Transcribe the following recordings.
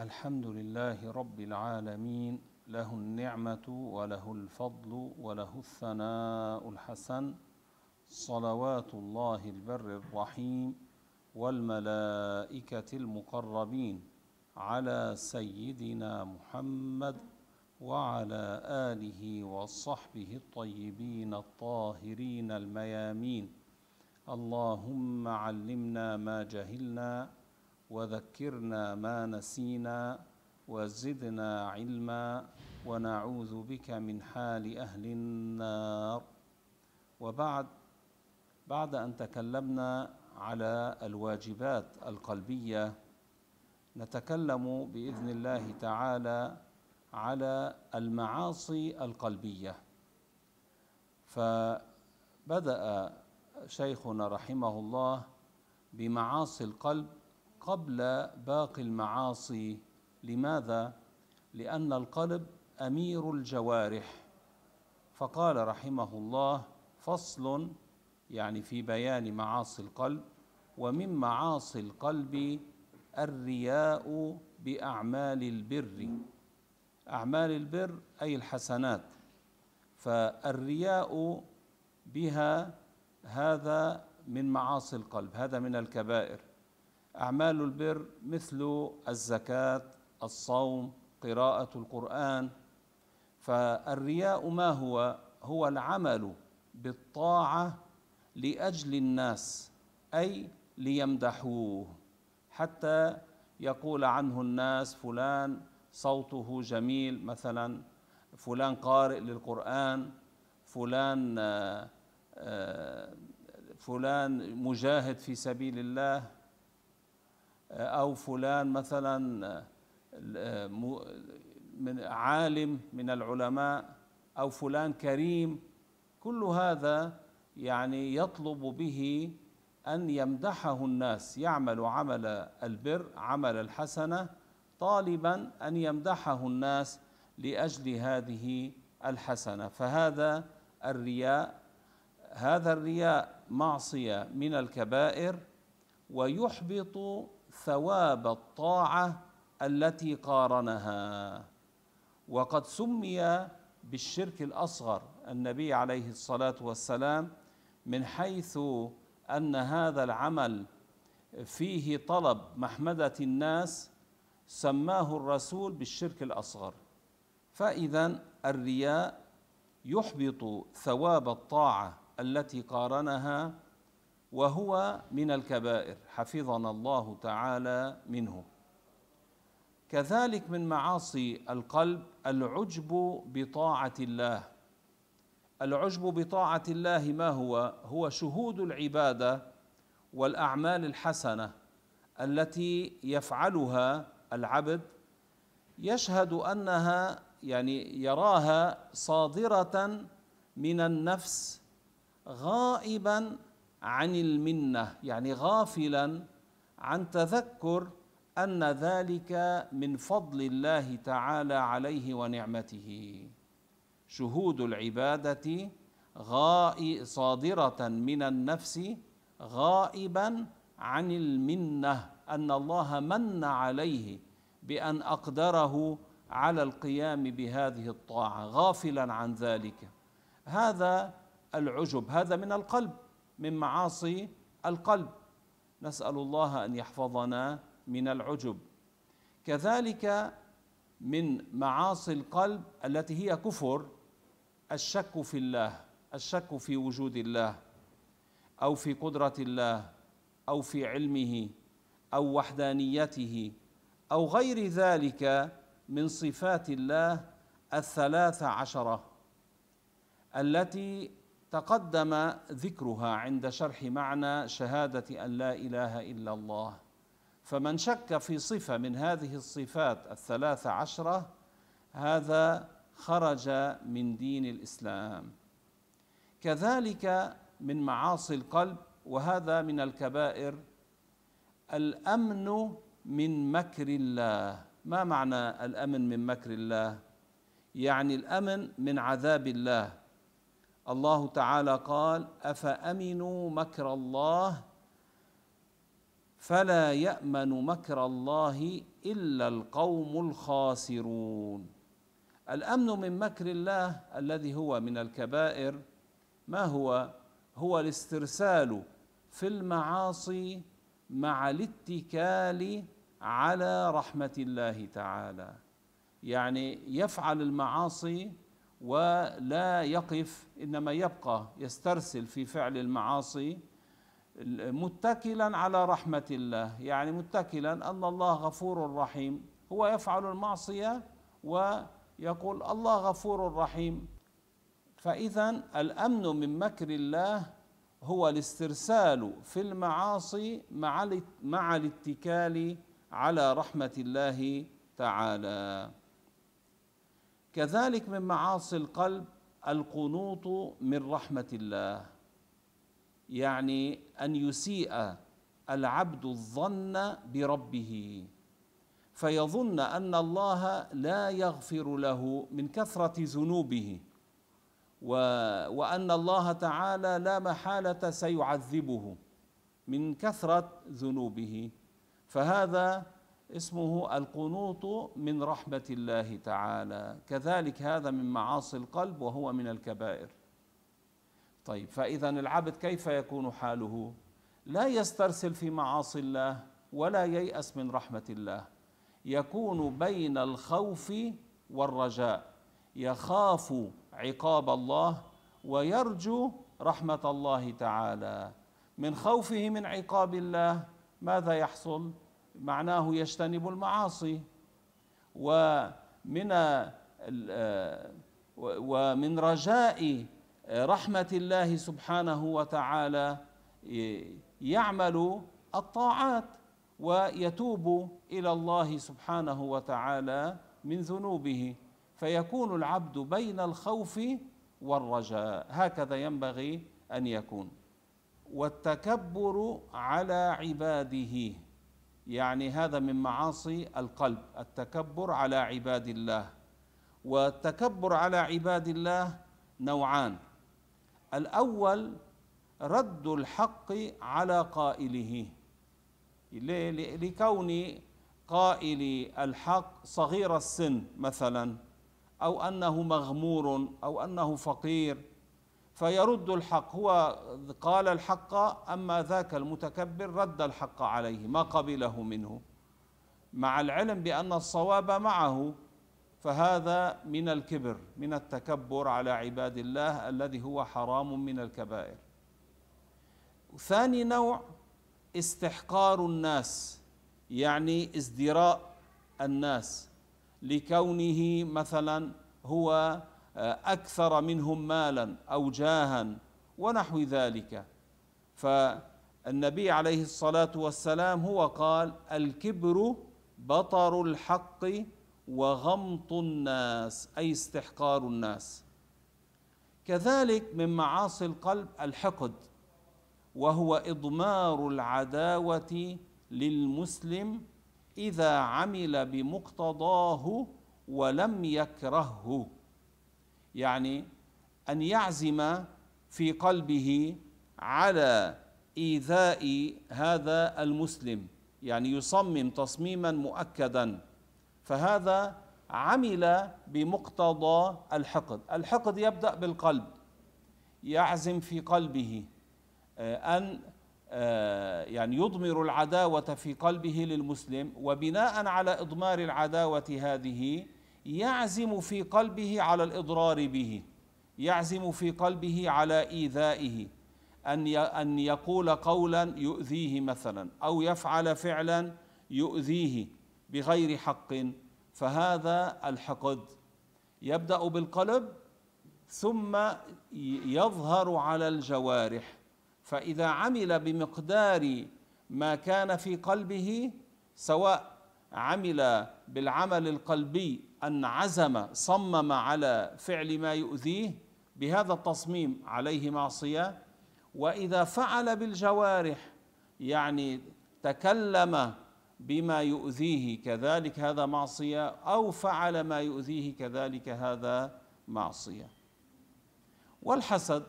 الحمد لله رب العالمين له النعمة وله الفضل وله الثناء الحسن صلوات الله البر الرحيم والملائكة المقربين على سيدنا محمد وعلى آله وصحبه الطيبين الطاهرين الميامين. اللهم علمنا ما جهلنا وذكرنا ما نسينا وزدنا علما ونعوذ بك من حال أهل النار. وبعد بعد أن تكلمنا على الواجبات القلبية نتكلم بإذن الله تعالى على المعاصي القلبية. فبدأ شيخنا رحمه الله بمعاصي القلب قبل باقي المعاصي. لماذا؟ لأن القلب أمير الجوارح. فقال رحمه الله فصل يعني في بيان معاصي القلب ومن معاصي القلب الرياء بأعمال البر. أعمال البر أي الحسنات. فالرياء بها هذا من معاصي القلب هذا من الكبائر. أعمال البر مثل الزكاة الصوم قراءة القرآن. فالرياء ما هو؟ هو العمل بالطاعة لأجل الناس أي ليمدحوه. حتى يقول عنه الناس فلان صوته جميل مثلا فلان قارئ للقرآن فلان فلان مجاهد في سبيل الله. أو فلان مثلا من عالم من العلماء أو فلان كريم. كل هذا يعني يطلب به أن يمدحه الناس يعمل عمل البر عمل الحسنة طالبا أن يمدحه الناس لأجل هذه الحسنة. فهذا الرياء هذا الرياء معصية من الكبائر ويحبط ثواب الطاعة التي قارنها. وقد سمي بالشرك الأصغر النبي عليه الصلاة والسلام من حيث أن هذا العمل فيه طلب محمدة الناس سماه الرسول بالشرك الأصغر. فإذا الرياء يحبط ثواب الطاعة التي قارنها وهو من الكبائر. حفظنا الله تعالى منه. كذلك من معاصي القلب العجب بطاعة الله. العجب بطاعة الله ما هو؟ هو شهود العبادة والأعمال الحسنة التي يفعلها العبد. يشهد أنها يعني يراها صادرة من النفس غائبا عن المنة يعني غافلا عن تذكر أن ذلك من فضل الله تعالى عليه ونعمته. شهود العبادة غائ صادرة من النفس غائبا عن المنة أن الله من عليه بأن أقدره على القيام بهذه الطاعة غافلا عن ذلك. هذا العجب هذا من القلب. من معاصي القلب. نسأل الله أن يحفظنا من العجب. كذلك من معاصي القلب التي هي كفر الشك في الله الشك في وجود الله أو في قدرة الله أو في علمه أو وحدانيته أو غير ذلك من صفات الله الثلاث عشرة التي تقدم ذكرها عند شرح معنى شهادة أن لا إله إلا الله. فمن شك في صفة من هذه الصفات الثلاث عشرة هذا خرج من دين الإسلام. كذلك من معاصي القلب وهذا من الكبائر الأمن من مكر الله. ما معنى الأمن من مكر الله؟ يعني الأمن من عذاب الله. الله تعالى قال أفأمنوا مكر الله؟ فلا يأمن مكر الله إلا القوم الخاسرون. الأمن من مكر الله الذي هو من الكبائر ما هو؟ هو الاسترسال في المعاصي مع الاتكال على رحمة الله تعالى. يعني يفعل المعاصي ولا يقف إنما يبقى يسترسل في فعل المعاصي متكلا على رحمة الله. يعني متكلا أن الله غفور رحيم. هو يفعل المعصية ويقول الله غفور رحيم. فاذا الأمن من مكر الله هو الاسترسال في المعاصي مع مع الاتكال على رحمة الله تعالى. كذلك من معاصي القلب القنوط من رحمة الله. يعني أن يسيء العبد الظن بربه. فيظن أن الله لا يغفر له من كثرة ذنوبه. و وأن الله تعالى لا محالة سيعذبه من كثرة ذنوبه. فهذا اسمه القنوط من رحمة الله تعالى. كذلك هذا من معاصي القلب وهو من الكبائر. طيب فإذا العبد كيف يكون حاله؟ لا يسترسل في معاصي الله ولا ييأس من رحمة الله. يكون بين الخوف والرجاء. يخاف عقاب الله ويرجو رحمة الله تعالى. من خوفه من عقاب الله ماذا يحصل؟ معناه يجتنب المعاصي. ومن ومن رجاء رحمة الله سبحانه وتعالى يعمل الطاعات ويتوب إلى الله سبحانه وتعالى من ذنوبه. فيكون العبد بين الخوف والرجاء. هكذا ينبغي أن يكون. والتكبر على عباده. يعني هذا من معاصي القلب التكبر على عباد الله. والتكبر على عباد الله نوعان. الأول رد الحق على قائله. لكون قائل الحق صغير السن مثلا أو أنه مغمور أو أنه فقير. فيرد الحق. هو قال الحق أما ذاك المتكبر رد الحق عليه ما قبله منه. مع العلم بأن الصواب معه فهذا من الكبر من التكبر على عباد الله الذي هو حرام من الكبائر. ثاني نوع استحقار الناس يعني ازدراء الناس. لكونه مثلا هو أكثر منهم مالا أو جاها ونحو ذلك. فالنبي عليه الصلاة والسلام هو قال الكبر بطر الحق وغمط الناس أي استحقار الناس. كذلك من معاصي القلب الحقد وهو إضمار العداوة للمسلم إذا عمل بمقتضاه ولم يكرهه. يعني أن يعزم في قلبه على إيذاء هذا المسلم يعني يصمم تصميما مؤكدا. فهذا عمل بمقتضى الحقد. الحقد يبدأ بالقلب يعزم في قلبه آه، أن آه، يعني يضمر العداوة في قلبه للمسلم. وبناء على إضمار العداوة هذه يعزم في قلبه على الإضرار به يعزم في قلبه على إيذائه. أن أن يقول قولا يؤذيه مثلا أو يفعل فعلا يؤذيه بغير حق. فهذا الحقد. يبدأ بالقلب ثم يظهر على الجوارح. فإذا عمل بمقدار ما كان في قلبه سواء عمل بالعمل القلبي أن عزم صمم على فعل ما يؤذيه بهذا التصميم عليه معصية. وإذا فعل بالجوارح يعني تكلم بما يؤذيه كذلك هذا معصية أو فعل ما يؤذيه كذلك هذا معصية. والحسد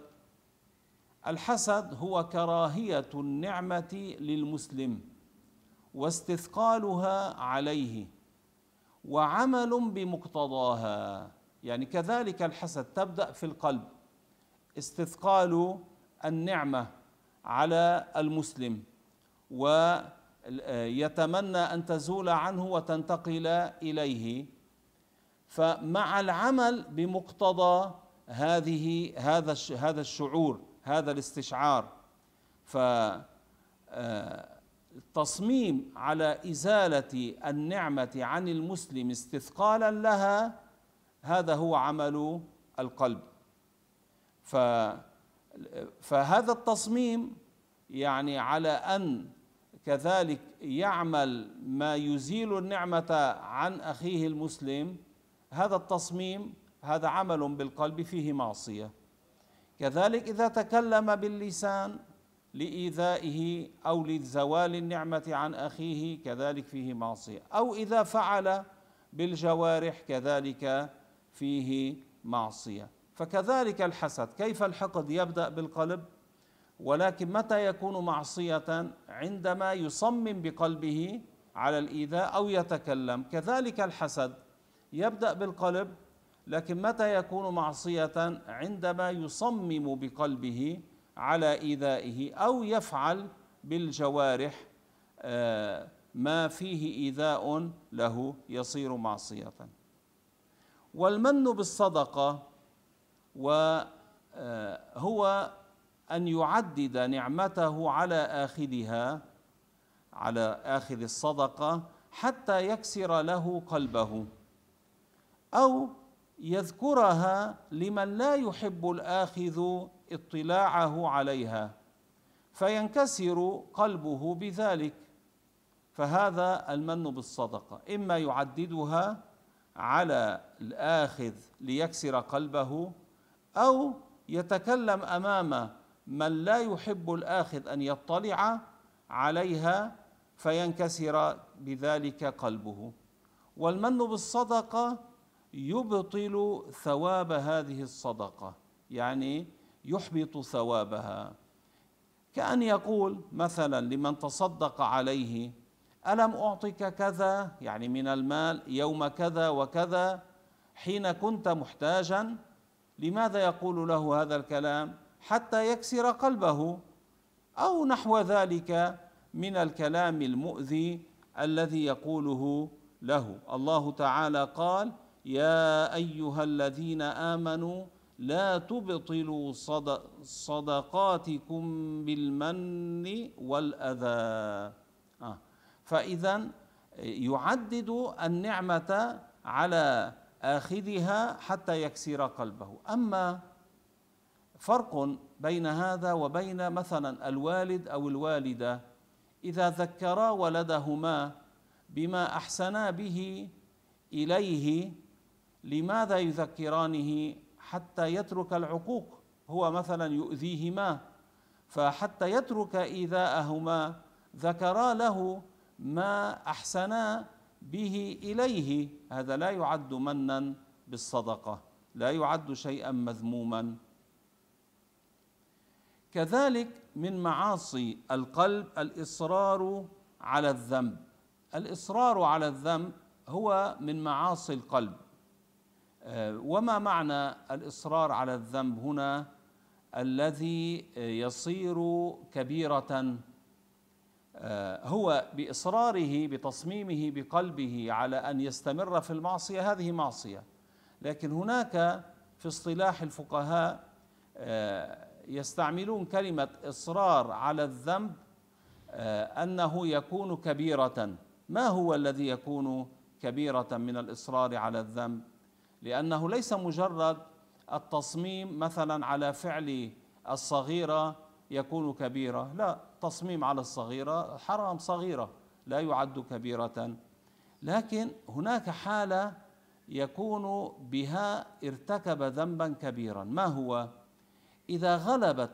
الحسد هو كراهية النعمة للمسلم واستثقالها عليه. وعمل بمقتضاها. يعني كذلك الحسد تبدأ في القلب. استثقال النعمة على المسلم ويتمنى أن تزول عنه وتنتقل إليه. فمع العمل بمقتضى هذه هذا هذا الشعور هذا الاستشعار ف التصميم على إزالة النعمة عن المسلم استثقالا لها هذا هو عمل القلب. ف فهذا التصميم يعني على أن كذلك يعمل ما يزيل النعمة عن أخيه المسلم هذا التصميم هذا عمل بالقلب فيه معصية. كذلك إذا تكلم باللسان لإيذائه أو لزوال النعمة عن أخيه كذلك فيه معصية. أو إذا فعل بالجوارح كذلك فيه معصية. فكذلك الحسد. كيف الحقد يبدأ بالقلب؟ ولكن متى يكون معصية؟ عندما يصمم بقلبه على الإيذاء أو يتكلم. كذلك الحسد يبدأ بالقلب لكن متى يكون معصية؟ عندما يصمم بقلبه على إيذائه أو يفعل بالجوارح آه، ما فيه إيذاء له يصير معصية. والمن بالصدقة وهو آه، أن يعدد نعمته على آخذها على آخذ الصدقة حتى يكسر له قلبه أو يذكرها لمن لا يحب الآخذ اطلاعه عليها فينكسر قلبه بذلك. فهذا المن بالصدقة. إما يعددها على الآخذ ليكسر قلبه أو يتكلم أمام من لا يحب الآخذ أن يطلع عليها فينكسر بذلك قلبه. والمن بالصدقة يبطل ثواب هذه الصدقة يعني يحبط ثوابها. كأن يقول مثلا لمن تصدق عليه ألم أعطك كذا؟ يعني من المال يوم كذا وكذا حين كنت محتاجا لماذا يقول له هذا الكلام؟ حتى يكسر قلبه. أو نحو ذلك من الكلام المؤذي الذي يقوله له. الله تعالى قال يا أيها الذين آمنوا لا تبطلوا صدقاتكم بالمن والأذى آه. فإذا يعدد النعمة على آخذها حتى يكسر قلبه أما فرق بين هذا وبين مثلا الوالد أو الوالدة إذا ذكرا ولدهما بما أحسنا به إليه لماذا يذكرانه حتى يترك العقوق؟ هو مثلا يؤذيهما فحتى يترك إيذاءهما ذكرا له ما أحسنا به إليه. هذا لا يعد منا بالصدقة لا يعد شيئا مذموما. كذلك من معاصي القلب الإصرار على الذنب. الإصرار على الذنب هو من معاصي القلب. وما معنى الإصرار على الذنب هنا الذي يصير كبيرة؟ آه، هو بإصراره بتصميمه بقلبه على أن يستمر في المعصية هذه معصية. لكن هناك في اصطلاح الفقهاء آه، يستعملون كلمة إصرار على الذنب أنه يكون كبيرة. ما هو الذي يكون كبيرة من الإصرار على الذنب؟ لأنه ليس مجرد التصميم مثلا على فعل الصغيرة يكون كبيرة لا تصميم على الصغيرة حرام صغيرة لا يعد كبيرة. لكن هناك حالة يكون بها ارتكب ذنبا كبيرا. ما هو؟ إذا غلبت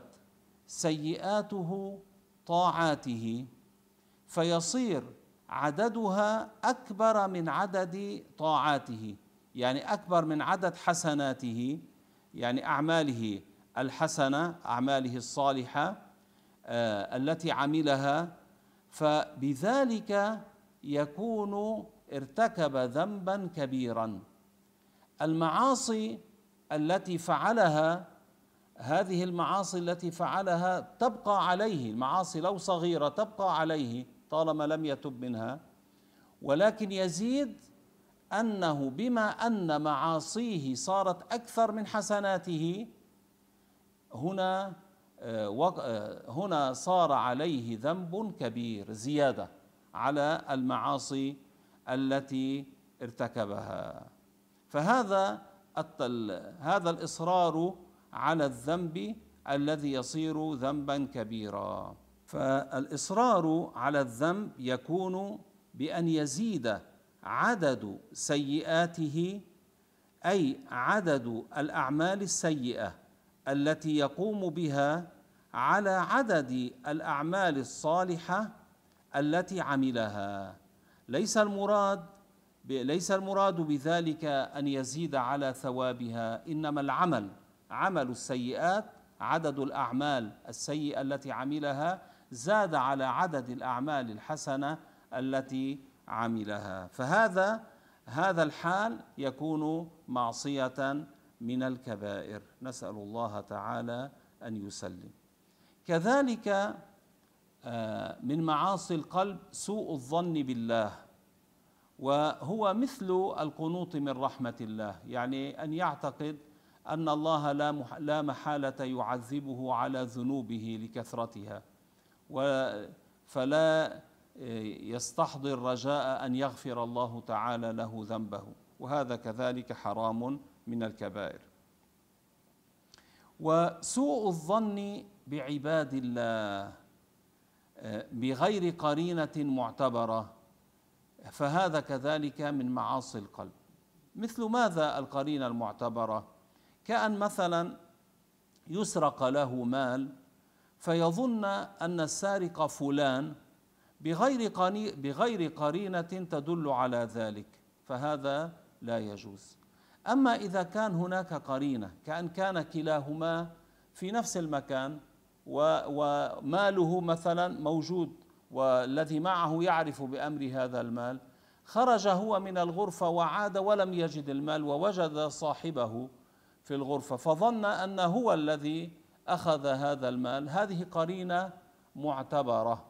سيئاته طاعاته فيصير عددها أكبر من عدد طاعاته. يعني أكبر من عدد حسناته يعني أعماله الحسنة أعماله الصالحة آه التي عملها فبذلك يكون ارتكب ذنبا كبيرا. المعاصي التي فعلها هذه المعاصي التي فعلها تبقى عليه المعاصي لو صغيرة تبقى عليه طالما لم يتب منها ولكن يزيد أنه بما أن معاصيه صارت أكثر من حسناته هنا آه، آه، هنا صار عليه ذنب كبير زيادة على المعاصي التي ارتكبها. فهذا هذا الإصرار على الذنب الذي يصير ذنبا كبيرا. فالإصرار على الذنب يكون بأن يزيد عدد سيئاته أي عدد الأعمال السيئة التي يقوم بها على عدد الأعمال الصالحة التي عملها. ليس المراد ليس المراد بذلك أن يزيد على ثوابها إنما العمل عمل السيئات عدد الأعمال السيئة التي عملها زاد على عدد الأعمال الحسنة التي عملها. فهذا هذا الحال يكون معصية من الكبائر. نسأل الله تعالى أن يسلم. كذلك آه، من معاصي القلب سوء الظن بالله وهو مثل القنوط من رحمة الله يعني أن يعتقد أن الله لا لا محالة يعذبه على ذنوبه لكثرتها فلا يستحضر رجاء أن يغفر الله تعالى له ذنبه وهذا كذلك حرام من الكبائر. وسوء الظن بعباد الله بغير قرينة معتبرة فهذا كذلك من معاصي القلب. مثل ماذا القرينة المعتبرة؟ كأن مثلا يسرق له مال فيظن أن السارق فلان بغير بغير قرينة تدل على ذلك فهذا لا يجوز. أما إذا كان هناك قرينة كأن كان كلاهما في نفس المكان وماله مثلا موجود والذي معه يعرف بأمر هذا المال خرج هو من الغرفة وعاد ولم يجد المال ووجد صاحبه في الغرفة فظن أنه هو الذي أخذ هذا المال. هذه قرينة معتبرة.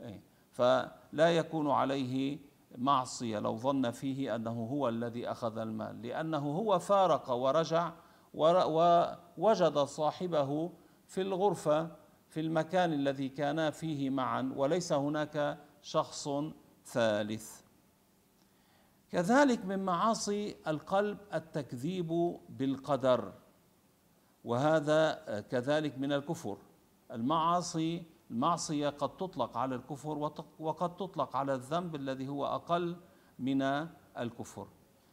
إيه. فلا يكون عليه معصية لو ظن فيه أنه هو الذي أخذ المال. لأنه هو فارق ورجع ووجد صاحبه في الغرفة في المكان الذي كانا فيه معا وليس هناك شخص ثالث. كذلك من معاصي القلب التكذيب بالقدر وهذا كذلك من الكفر. المعاصي المعصية قد تطلق على الكفر وقد تطلق على الذنب الذي هو أقل من الكفر.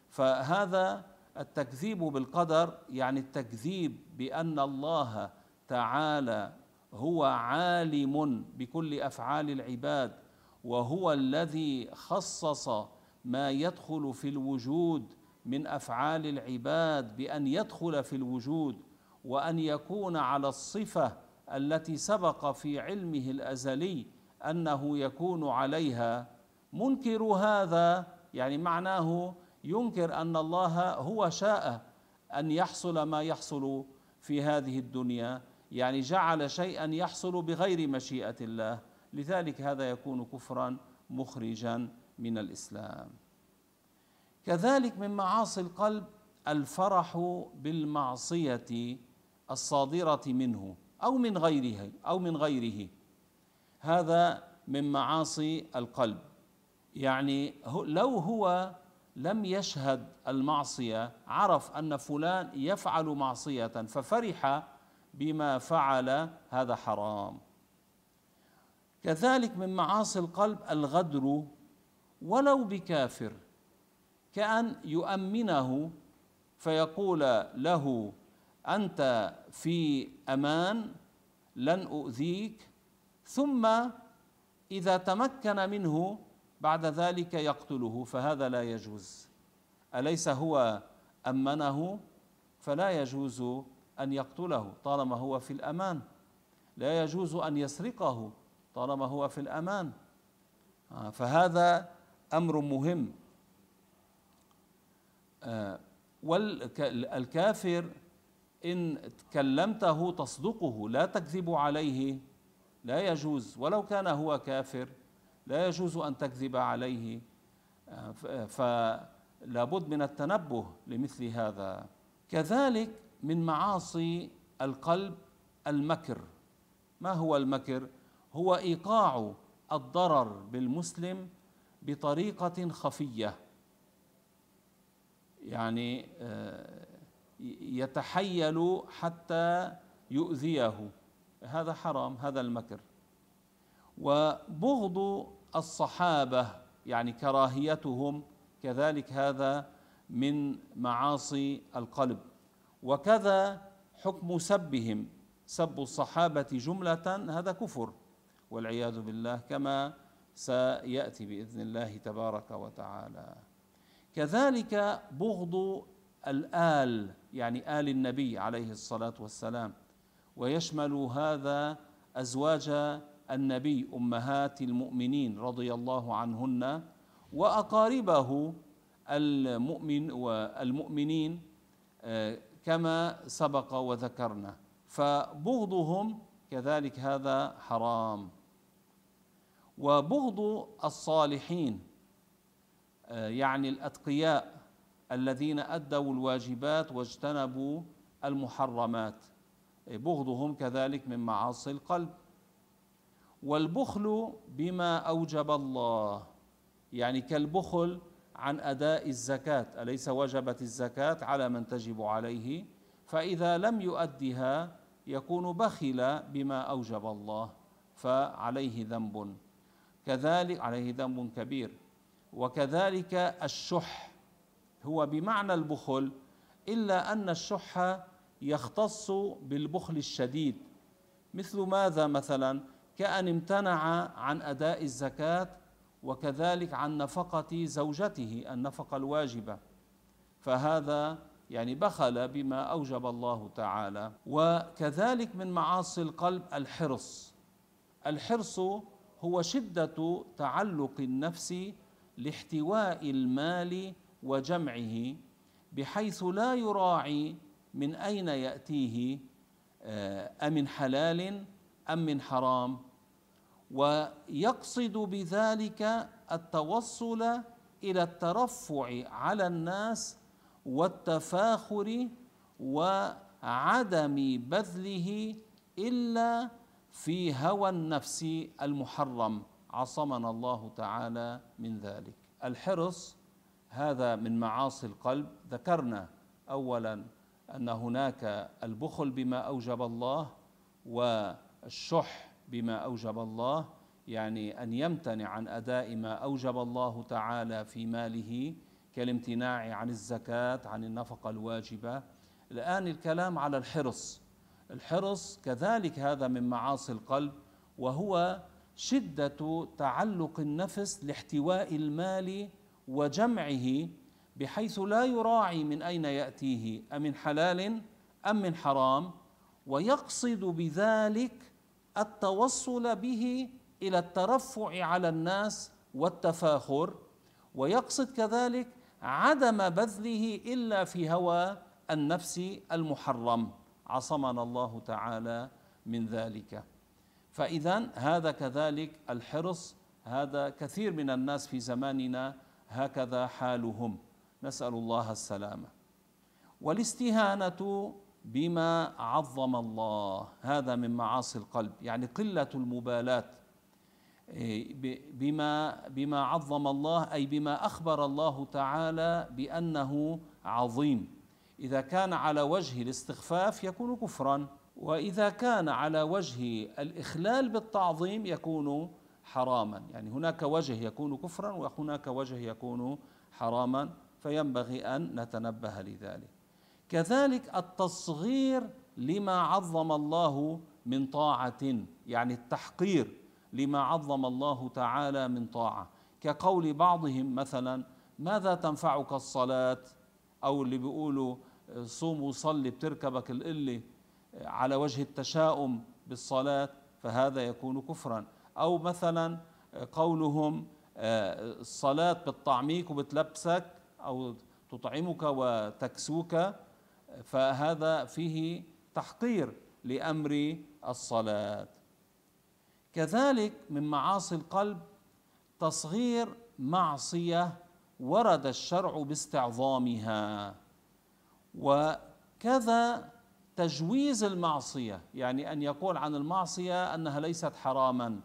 فهذا التكذيب بالقدر يعني التكذيب بأن الله تعالى هو عالم بكل أفعال العباد وهو الذي خصص ما يدخل في الوجود من أفعال العباد بأن يدخل في الوجود وأن يكون على الصفة التي سبق في علمه الأزلي أنه يكون عليها. منكر هذا يعني معناه ينكر أن الله هو شاء أن يحصل ما يحصل في هذه الدنيا. يعني جعل شيئا يحصل بغير مشيئة الله. لذلك هذا يكون كفرا مخرجا من الإسلام. كذلك من معاصي القلب الفرح بالمعصية الصادرة منه. أو من غيره أو من غيره. هذا من معاصي القلب. يعني لو هو لم يشهد المعصية عرف أن فلان يفعل معصية ففرح بما فعل هذا حرام. كذلك من معاصي القلب الغدر ولو بكافر كأن يؤمنه فيقول له أنت في أمان لن أؤذيك. ثم إذا تمكن منه بعد ذلك يقتله فهذا لا يجوز. أليس هو أمنه؟ فلا يجوز أن يقتله طالما هو في الأمان. لا يجوز أن يسرقه طالما هو في الأمان. آه، فهذا أمر مهم. آه، والكافر إن كلمته تصدقه لا تكذب عليه لا يجوز. ولو كان هو كافر لا يجوز أن تكذب عليه. فلا بد من التنبه لمثل هذا. كذلك من معاصي القلب المكر. ما هو المكر؟ هو إيقاع الضرر بالمسلم بطريقة خفية. يعني آه، يتحيل حتى يؤذيه. هذا حرام هذا المكر. وبغض الصحابة يعني كراهيتهم كذلك هذا من معاصي القلب. وكذا حكم سبهم سب الصحابة جملة هذا كفر. والعياذ بالله كما سيأتي بإذن الله تبارك وتعالى. كذلك بغض الآل يعني آل النبي عليه الصلاة والسلام. ويشمل هذا أزواج النبي أمهات المؤمنين رضي الله عنهن وأقاربه المؤمن والمؤمنين آه، كما سبق وذكرنا. فبغضهم كذلك هذا حرام. وبغض الصالحين آه، يعني الأتقياء الذين أدوا الواجبات واجتنبوا المحرمات. بغضهم كذلك من معاصي القلب. والبخل بما أوجب الله يعني كالبخل عن أداء الزكاة. أليس وجبت الزكاة على من تجب عليه؟ فإذا لم يؤدها يكون بخل بما أوجب الله فعليه ذنب. كذلك عليه ذنب كبير. وكذلك الشح. هو بمعنى البخل إلا أن الشح يختص بالبخل الشديد. مثل ماذا مثلا؟ كأن امتنع عن أداء الزكاة وكذلك عن نفقة زوجته النفقة الواجبة. فهذا يعني بخل بما أوجب الله تعالى. وكذلك من معاصي القلب الحرص. الحرص هو شدة تعلق النفس لاحتواء المال وجمعه بحيث لا يراعي من أين يأتيه آه، أمن حلال أم من حرام. ويقصد بذلك التوصل إلى الترفع على الناس والتفاخر وعدم بذله إلا في هوى النفس المحرم. عصمنا الله تعالى من ذلك. الحرص هذا من معاصي القلب. ذكرنا اولا أن هناك البخل بما أوجب الله والشح بما أوجب الله يعني أن يمتنع عن أداء ما أوجب الله تعالى في ماله كالامتناع عن الزكاة عن النفقة الواجبة. الآن الكلام على الحرص. الحرص كذلك هذا من معاصي القلب وهو شدة تعلق النفس لاحتواء المال وجمعه بحيث لا يراعي من أين يأتيه امن حلال ام من حرام ويقصد بذلك التوصل به إلى الترفع على الناس والتفاخر ويقصد كذلك عدم بذله إلا في هوى النفس المحرم. عصمنا الله تعالى من ذلك. فاذا هذا كذلك الحرص هذا كثير من الناس في زماننا هكذا حالهم. نسأل الله السلامة. والاستهانة بما عظم الله. هذا من معاصي القلب. يعني قلة المبالاة. إيه، بما بما عظم الله أي بما أخبر الله تعالى بأنه عظيم. إذا كان على وجه الاستخفاف يكون كفرا. وإذا كان على وجه الإخلال بالتعظيم يكون حراما. يعني هناك وجه يكون كفرا وهناك وجه يكون حراما فينبغي أن نتنبه لذلك. كذلك التصغير لما عظم الله من طاعة يعني التحقير لما عظم الله تعالى من طاعة. كقول بعضهم مثلا ماذا تنفعك الصلاة؟ أو اللي بيقولوا صوم وصلي بتركبك القلة على وجه التشاؤم بالصلاة فهذا يكون كفرا. أو مثلا قولهم آه، الصلاة بتطعميك وبتلبسك أو تطعمك وتكسوك فهذا فيه تحقير لأمر الصلاة. كذلك من معاصي القلب تصغير معصية ورد الشرع باستعظامها. وكذا تجويز المعصية يعني أن يقول عن المعصية أنها ليست حراما.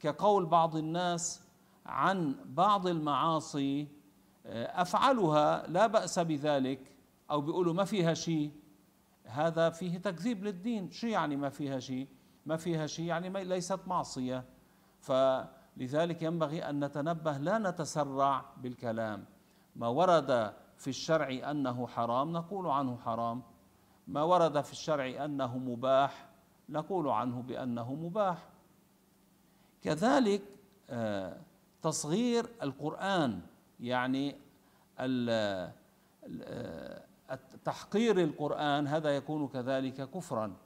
كقول بعض الناس عن بعض المعاصي آه، أفعلها لا بأس بذلك أو بيقولوا ما فيها شيء. هذا فيه تكذيب للدين. شو يعني ما فيها شيء؟ ما فيها شيء يعني ليست معصية. فلذلك ينبغي أن نتنبه لا نتسرع بالكلام. ما ورد في الشرع أنه حرام نقول عنه حرام. ما ورد في الشرع أنه مباح نقول عنه بأنه مباح. كذلك آه، تصغير القرآن يعني آه، تحقير القرآن هذا يكون كذلك كفرا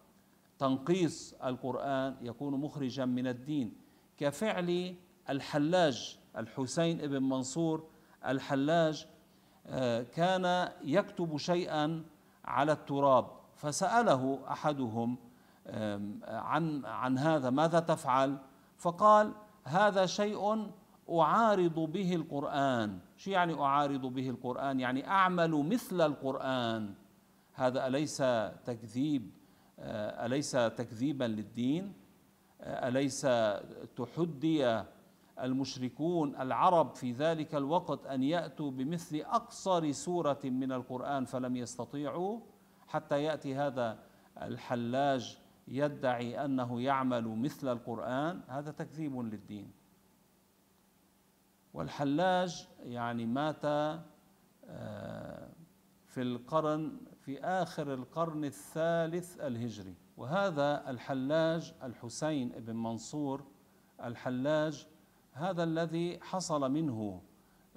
تنقيص القرآن يكون مخرجا من الدين كفعل الحلاج الحسين بن منصور الحلاج آه، كان يكتب شيئا على التراب فسأله أحدهم عن عن هذا ماذا تفعل؟ فقال هذا شيء أعارض به القرآن. شو يعني أعارض به القرآن؟ يعني أعمل مثل القرآن. هذا أليس تكذيب؟ آه، أليس تكذيبا للدين؟ آه، أليس تحدي المشركون العرب في ذلك الوقت أن يأتوا بمثل أقصر سورة من القرآن فلم يستطيعوا؟ حتى يأتي هذا الحلاج يدعي أنه يعمل مثل القرآن هذا تكذيب للدين. والحلاج يعني مات آه، في القرن في آخر القرن الثالث الهجري. وهذا الحلاج الحسين بن منصور الحلاج هذا الذي حصل منه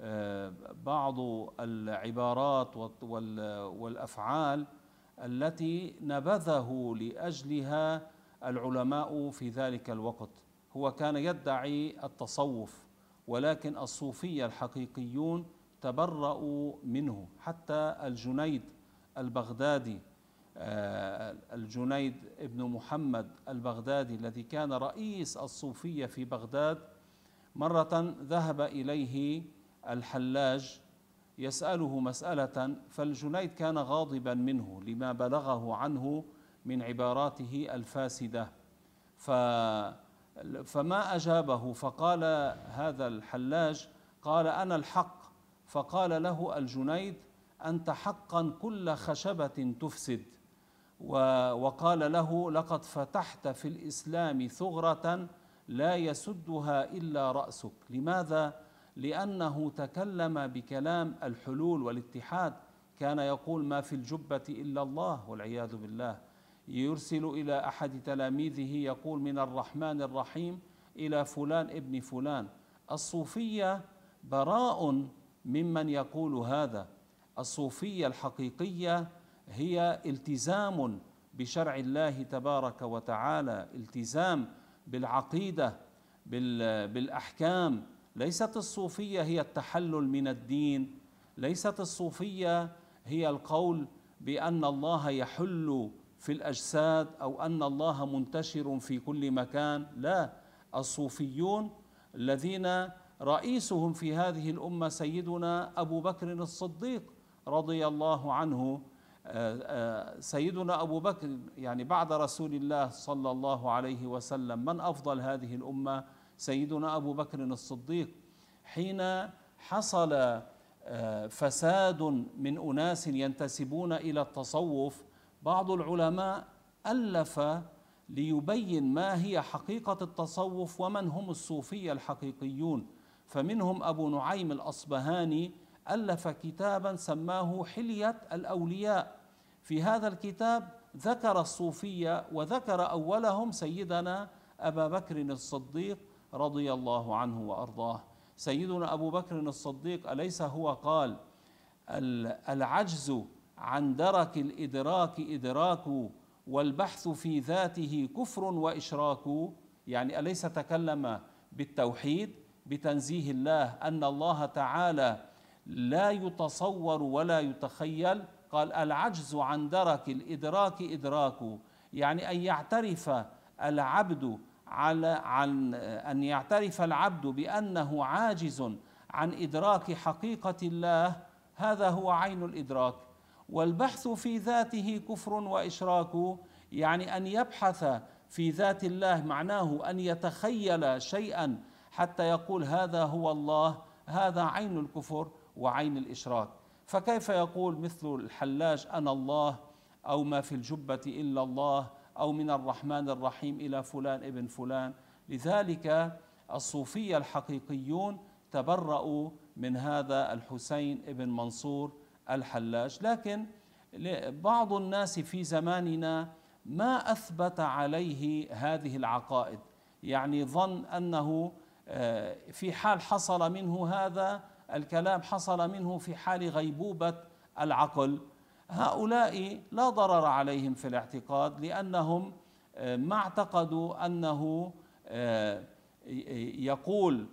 آه، بعض العبارات والأفعال التي نبذه لأجلها العلماء في ذلك الوقت. هو كان يدعي التصوف ولكن الصوفيه الحقيقيون تبرأوا منه. حتى الجنيد البغدادي آه، الجنيد ابن محمد البغدادي الذي كان رئيس الصوفية في بغداد مرة ذهب إليه الحلاج يسأله مسألة فالجنيد كان غاضبا منه لما بلغه عنه من عباراته الفاسدة. ف فما أجابه؟ فقال هذا الحلاج قال أنا الحق. فقال له الجنيد أنت حقا كل خشبة تفسد. وقال له لقد فتحت في الإسلام ثغرة لا يسدها إلا رأسك. لماذا؟ لأنه تكلم بكلام الحلول والاتحاد. كان يقول ما في الجبة إلا الله والعياذ بالله. يرسل إلى أحد تلاميذه يقول من الرحمن الرحيم إلى فلان ابن فلان. الصوفية براء ممن يقول هذا. الصوفية الحقيقية هي التزام بشرع الله تبارك وتعالى التزام بالعقيدة بالأحكام ليست الصوفية هي التحلل من الدين ليست الصوفية هي القول بأن الله يحل في الأجساد أو أن الله منتشر في كل مكان لا. الصوفيون الذين رئيسهم في هذه الأمة سيدنا أبو بكر الصديق رضي الله عنه آه، آه، سيدنا أبو بكر يعني بعد رسول الله صلى الله عليه وسلم من أفضل هذه الأمة؟ سيدنا أبو بكر الصديق حين حصل آه، فساد من أناس ينتسبون إلى التصوف بعض العلماء ألف ليبين ما هي حقيقة التصوف ومن هم الصوفية الحقيقيون. فمنهم أبو نعيم الأصبهاني ألف كتابا سماه حلية الأولياء. في هذا الكتاب ذكر الصوفية وذكر أولهم سيدنا أبا بكر الصديق رضي الله عنه وأرضاه. سيدنا أبو بكر الصديق أليس هو؟ قال العجز عن درك الإدراك إدراك والبحث في ذاته كفر وإشراك. يعني أليس تكلم بالتوحيد بتنزيه الله أن الله تعالى لا يتصور ولا يتخيل؟ قال العجز عن درك الإدراك إدراك. يعني أن يعترف العبد على عن أن يعترف العبد بأنه عاجز عن إدراك حقيقة الله هذا هو عين الإدراك. والبحث في ذاته كفر وإشراك يعني أن يبحث في ذات الله معناه أن يتخيل شيئا حتى يقول هذا هو الله هذا عين الكفر وعين الإشراك. فكيف يقول مثل الحلاج أنا الله أو ما في الجبة إلا الله؟ أو من الرحمن الرحيم إلى فلان ابن فلان. لذلك الصوفيه الحقيقيون تبرأوا من هذا الحسين ابن منصور الحلاج لكن بعض الناس في زماننا ما أثبت عليه هذه العقائد. يعني ظن أنه آه، في حال حصل منه هذا الكلام حصل منه في حال غيبوبة العقل. هؤلاء لا ضرر عليهم في الاعتقاد لأنهم آه، ما اعتقدوا أنه آه، يقول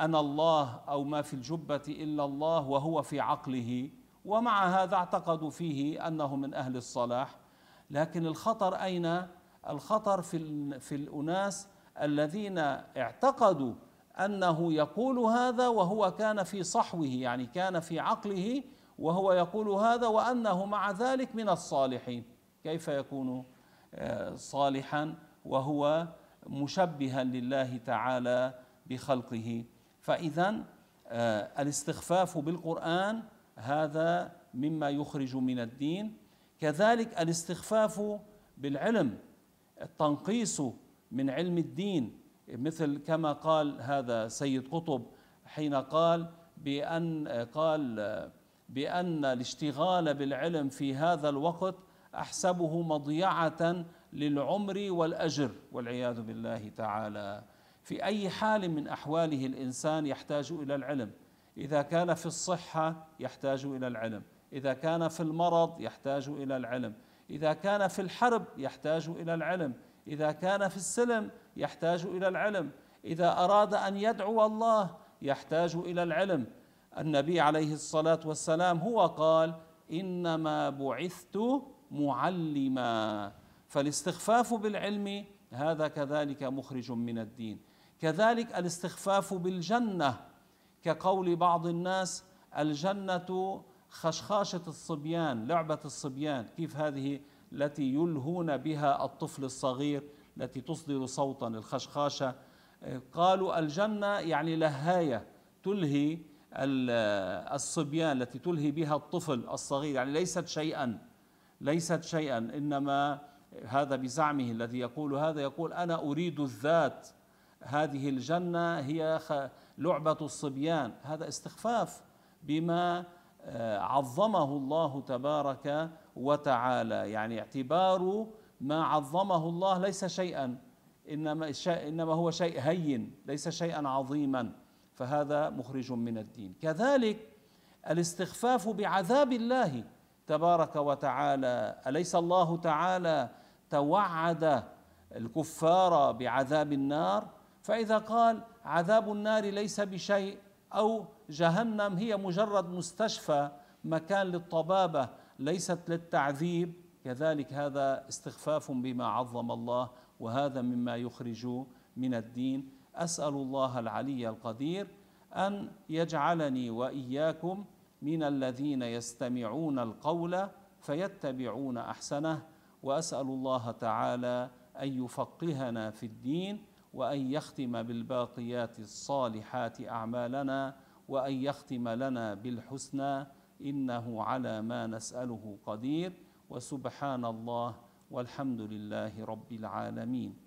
أنا الله أو ما في الجبة إلا الله وهو في عقله ومع هذا اعتقدوا فيه أنه من أهل الصلاح. لكن الخطر أين؟ الخطر في في الأناس الذين اعتقدوا أنه يقول هذا وهو كان في صحوه يعني كان في عقله وهو يقول هذا وأنه مع ذلك من الصالحين. كيف يكون آه، صالحا وهو مشبها لله تعالى بخلقه؟ فاذا آه، الاستخفاف بالقرآن هذا مما يخرج من الدين. كذلك الاستخفاف بالعلم التنقيص من علم الدين. مثل كما قال هذا سيد قطب حين قال بأن قال بأن الاشتغال بالعلم في هذا الوقت أحسبه مضيعة للعمر والأجر والعياذ بالله تعالى. في أي حال من أحواله الإنسان يحتاج إلى العلم. إذا كان في الصحة يحتاج إلى العلم. إذا كان في المرض يحتاج إلى العلم. إذا كان في الحرب يحتاج إلى العلم. إذا كان في السلم يحتاج إلى العلم. إذا أراد أن يدعو الله يحتاج إلى العلم. النبي عليه الصلاة والسلام هو قال إنما بعثت معلما فالاستخفاف بالعلم هذا كذلك مخرج من الدين. كذلك الاستخفاف بالجنة كقول بعض الناس الجنة خشخاشة الصبيان لعبة الصبيان. كيف هذه؟ التي يلهون بها الطفل الصغير التي تصدر صوتا الخشخاشة. قالوا الجنة يعني لهاية تلهي الصبيان التي تلهي بها الطفل الصغير. يعني ليست شيئا ليست شيئا إنما هذا بزعمه الذي يقول هذا. يقول أنا أريد الذات هذه الجنة هي لعبة الصبيان. هذا استخفاف بما آه، عظمه الله تبارك وتعالى. يعني اعتبار ما عظمه الله ليس شيئا إنما إنما هو شيء هين ليس شيئا عظيما. فهذا مخرج من الدين. كذلك الاستخفاف بعذاب الله تبارك وتعالى أليس الله تعالى توعد الكفار بعذاب النار؟ فإذا قال عذاب النار ليس بشيء أو جهنم هي مجرد مستشفى مكان للطبابة ليست للتعذيب. كذلك هذا استخفاف بما عظم الله وهذا مما يخرج من الدين. أسأل الله العلي القدير أن يجعلني وإياكم من الذين يستمعون القول فيتبعون أحسنه وأسأل الله تعالى أن يفقهنا في الدين وأن يختم بالباقيات الصالحات أعمالنا وأن يختم لنا بالحسنى إنه على ما نسأله قدير وسبحان الله والحمد لله رب العالمين.